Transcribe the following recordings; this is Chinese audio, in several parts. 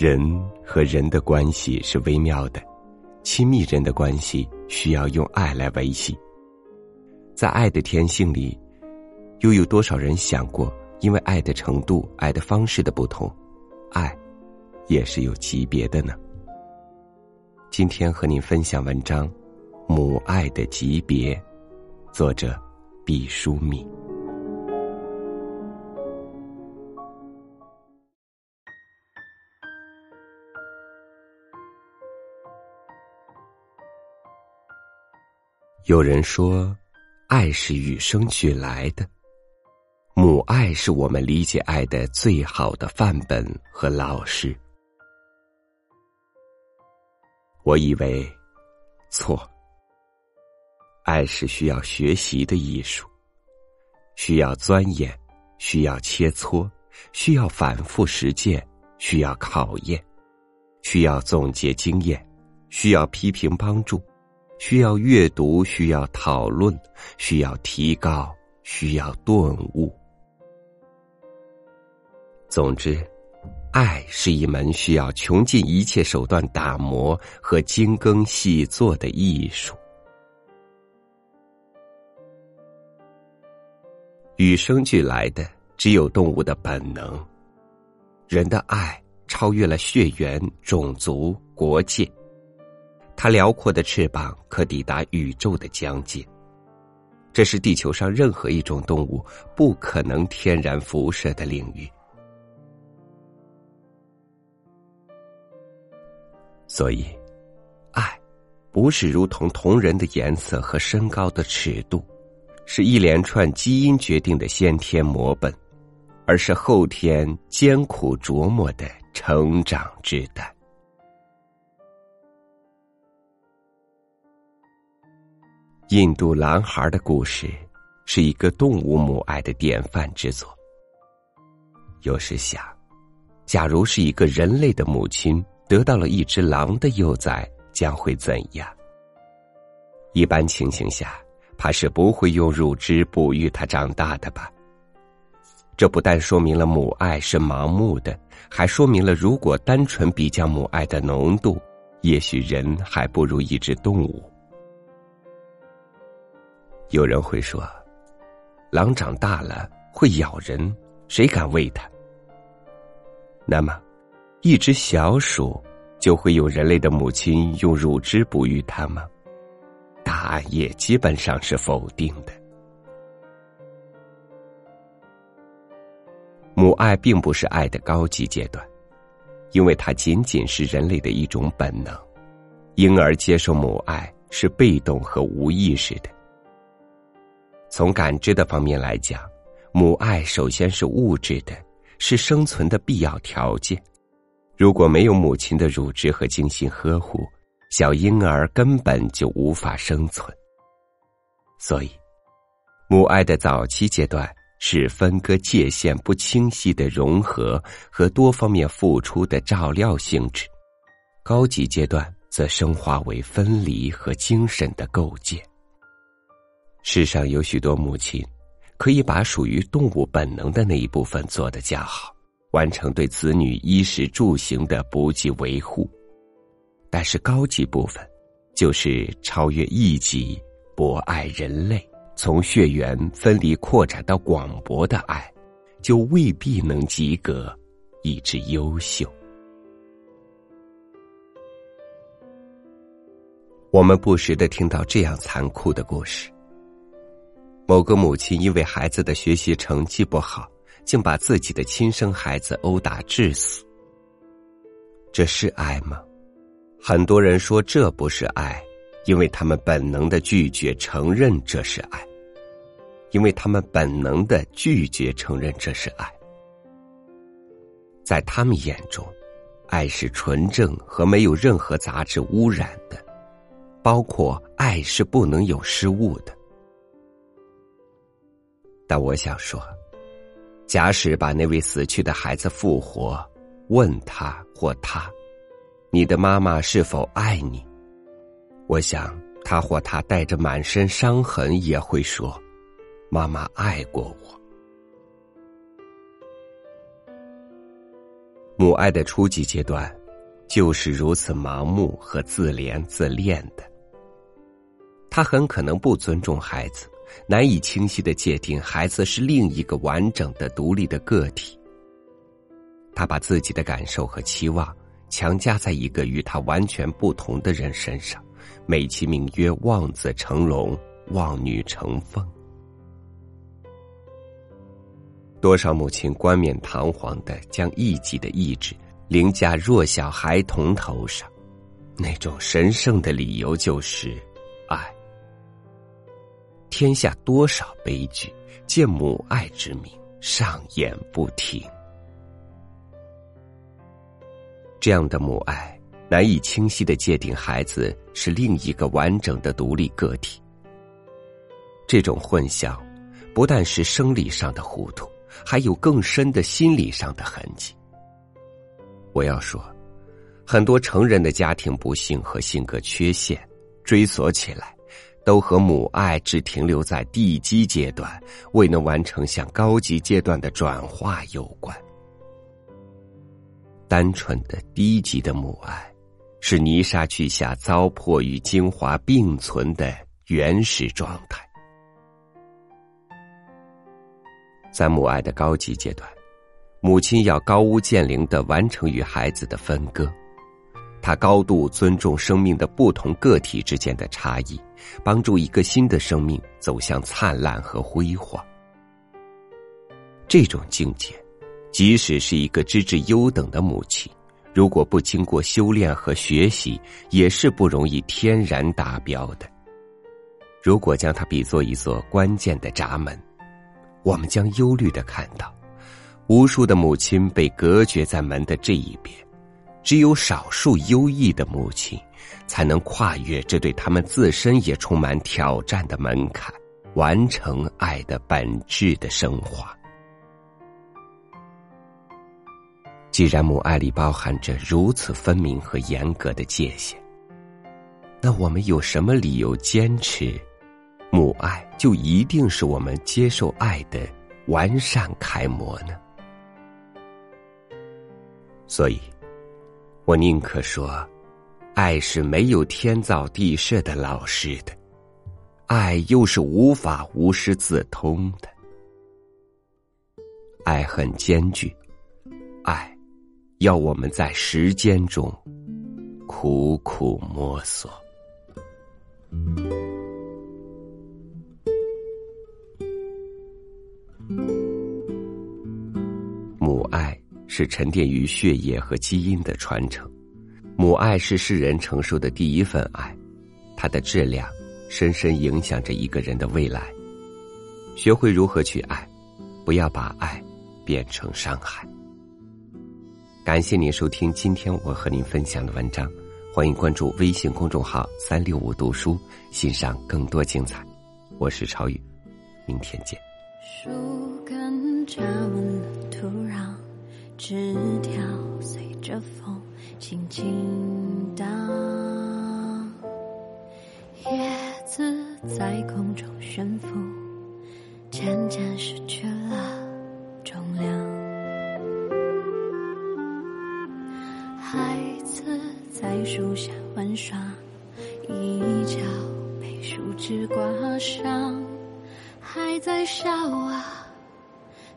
人和人的关系是微妙的，亲密人的关系需要用爱来维系。在爱的天性里，又有多少人想过，因为爱的程度、爱的方式的不同，爱也是有级别的呢？今天和您分享文章《母爱的级别》，作者毕淑敏。有人说，爱是与生俱来的，母爱是我们理解爱的最好的范本和老师。我以为错，爱是需要学习的艺术，需要钻研，需要切磋，需要反复实践，需要考验，需要总结经验，需要批评帮助，需要阅读，需要讨论，需要提高，需要顿悟。总之。爱是一门需要穷尽一切手段打磨和精耕细作的艺术。与生俱来的只有动物的本能，人的爱超越了血缘、种族、国界，它辽阔的翅膀可抵达宇宙的疆界，这是地球上任何一种动物不可能天然辐射的领域。所以，爱不是如同同人的颜色和身高的尺度，是一连串基因决定的先天模本，而是后天艰苦琢磨的成长之丹。印度狼孩的故事是一个动物母爱的典范之作。有时想，假如是一个人类的母亲。得到了一只狼的幼崽，将会怎样？一般情形下，怕是不会用乳汁哺育它长大的吧。这不但说明了母爱是盲目的，还说明了如果单纯比较母爱的浓度，也许人还不如一只动物。有人会说，狼长大了会咬人，谁敢喂它？那么？一只小鼠就会有人类的母亲用乳汁哺育它吗？答案也基本上是否定的。母爱并不是爱的高级阶段，因为它仅仅是人类的一种本能。婴儿接受母爱是被动和无意识的。从感知的方面来讲，母爱首先是物质的，是生存的必要条件。如果没有母亲的乳汁和精心呵护，小婴儿根本就无法生存。所以，母爱的早期阶段是分割界限不清晰的融合和多方面付出的照料性质；高级阶段则升华为分离和精神的构建。世上有许多母亲，可以把属于动物本能的那一部分做得较好。完成对子女衣食住行的补给维护，但是高级部分，就是超越一级、博爱人类，从血缘分离扩展到广博的爱，就未必能及格，以致优秀。我们不时的听到这样残酷的故事：某个母亲因为孩子的学习成绩不好。竟把自己的亲生孩子殴打致死，这是爱吗？很多人说这不是爱，因为他们本能的拒绝承认这是爱，因为他们本能的拒绝承认这是爱。在他们眼中，爱是纯正和没有任何杂质污染的，包括爱是不能有失误的。但我想说。假使把那位死去的孩子复活，问他或他：“你的妈妈是否爱你？”我想他或他带着满身伤痕也会说：“妈妈爱过我。”母爱的初级阶段，就是如此盲目和自怜自恋的。他很可能不尊重孩子，难以清晰的界定孩子是另一个完整的、独立的个体。他把自己的感受和期望强加在一个与他完全不同的人身上，美其名曰“望子成龙，望女成凤”。多少母亲冠冕堂皇的将一己的意志凌驾弱小孩童头上，那种神圣的理由就是。天下多少悲剧，借母爱之名上演不停。这样的母爱难以清晰的界定孩子是另一个完整的独立个体。这种混淆，不但是生理上的糊涂。还有更深的心理上的痕迹。我要说，很多成人的家庭不幸和性格缺陷，追索起来，都和母爱只停留在地基阶段，未能完成向高级阶段的转化有关。单纯的低级的母爱，是泥沙俱下糟粕与精华并存的原始状态。在母爱的高级阶段，母亲要高屋建瓴的完成与孩子的分割，他高度尊重生命的不同个体之间的差异，帮助一个新的生命走向灿烂和辉煌。这种境界，即使是一个资质优等的母亲，如果不经过修炼和学习，也是不容易天然达标的。如果将它比作一座关键的闸门。我们将忧虑的看到，无数的母亲被隔绝在门的这一边，只有少数优异的母亲，才能跨越这对他们自身也充满挑战的门槛，完成爱的本质的升华。既然母爱里包含着如此分明和严格的界限，那我们有什么理由坚持？母爱就一定是我们接受爱的完善楷模呢？所以，我宁可说，爱是没有天造地设的老师的，爱又是无法无师自通的。爱很艰巨，爱要我们在时间中苦苦摸索。是沉淀于血液和基因的传承，母爱是世人承受的第一份爱，它的质量深深影响着一个人的未来。学会如何去爱，不要把爱变成伤害。感谢您收听今天我和您分享的文章，欢迎关注微信公众号“三六五读书”，欣赏更多精彩。我是超宇，明天见。树根扎稳了土壤。枝条随着风轻轻荡，叶子在空中悬浮，渐渐失去了重量。孩子在树下玩耍，一角被树枝刮伤，还在笑啊。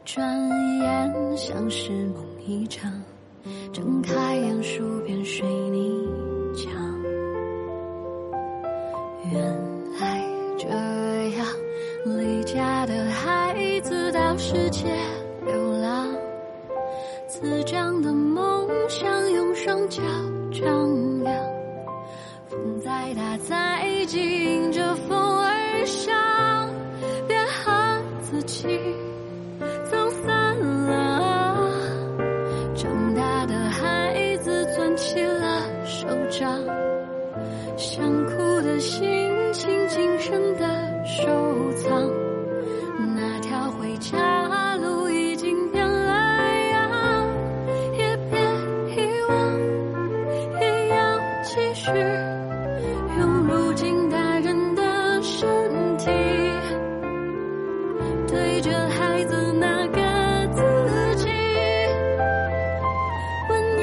转眼像是梦一场，睁开眼数遍水泥墙。原来这样，离家的孩子到世界流浪，滋长的梦想用双脚丈量。风再大再急，迎着风是用如今大人的身体，对着孩子那个自己问一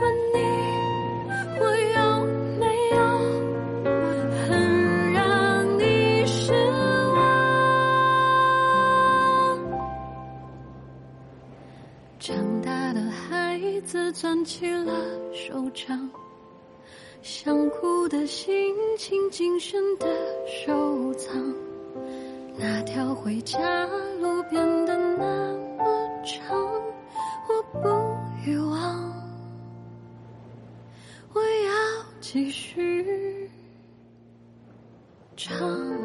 问你，我有没有很让你失望？长大的孩子攥起了手掌。想哭的心情谨慎的收藏。那条回家路变得那么长，我不遗忘，我要继续唱。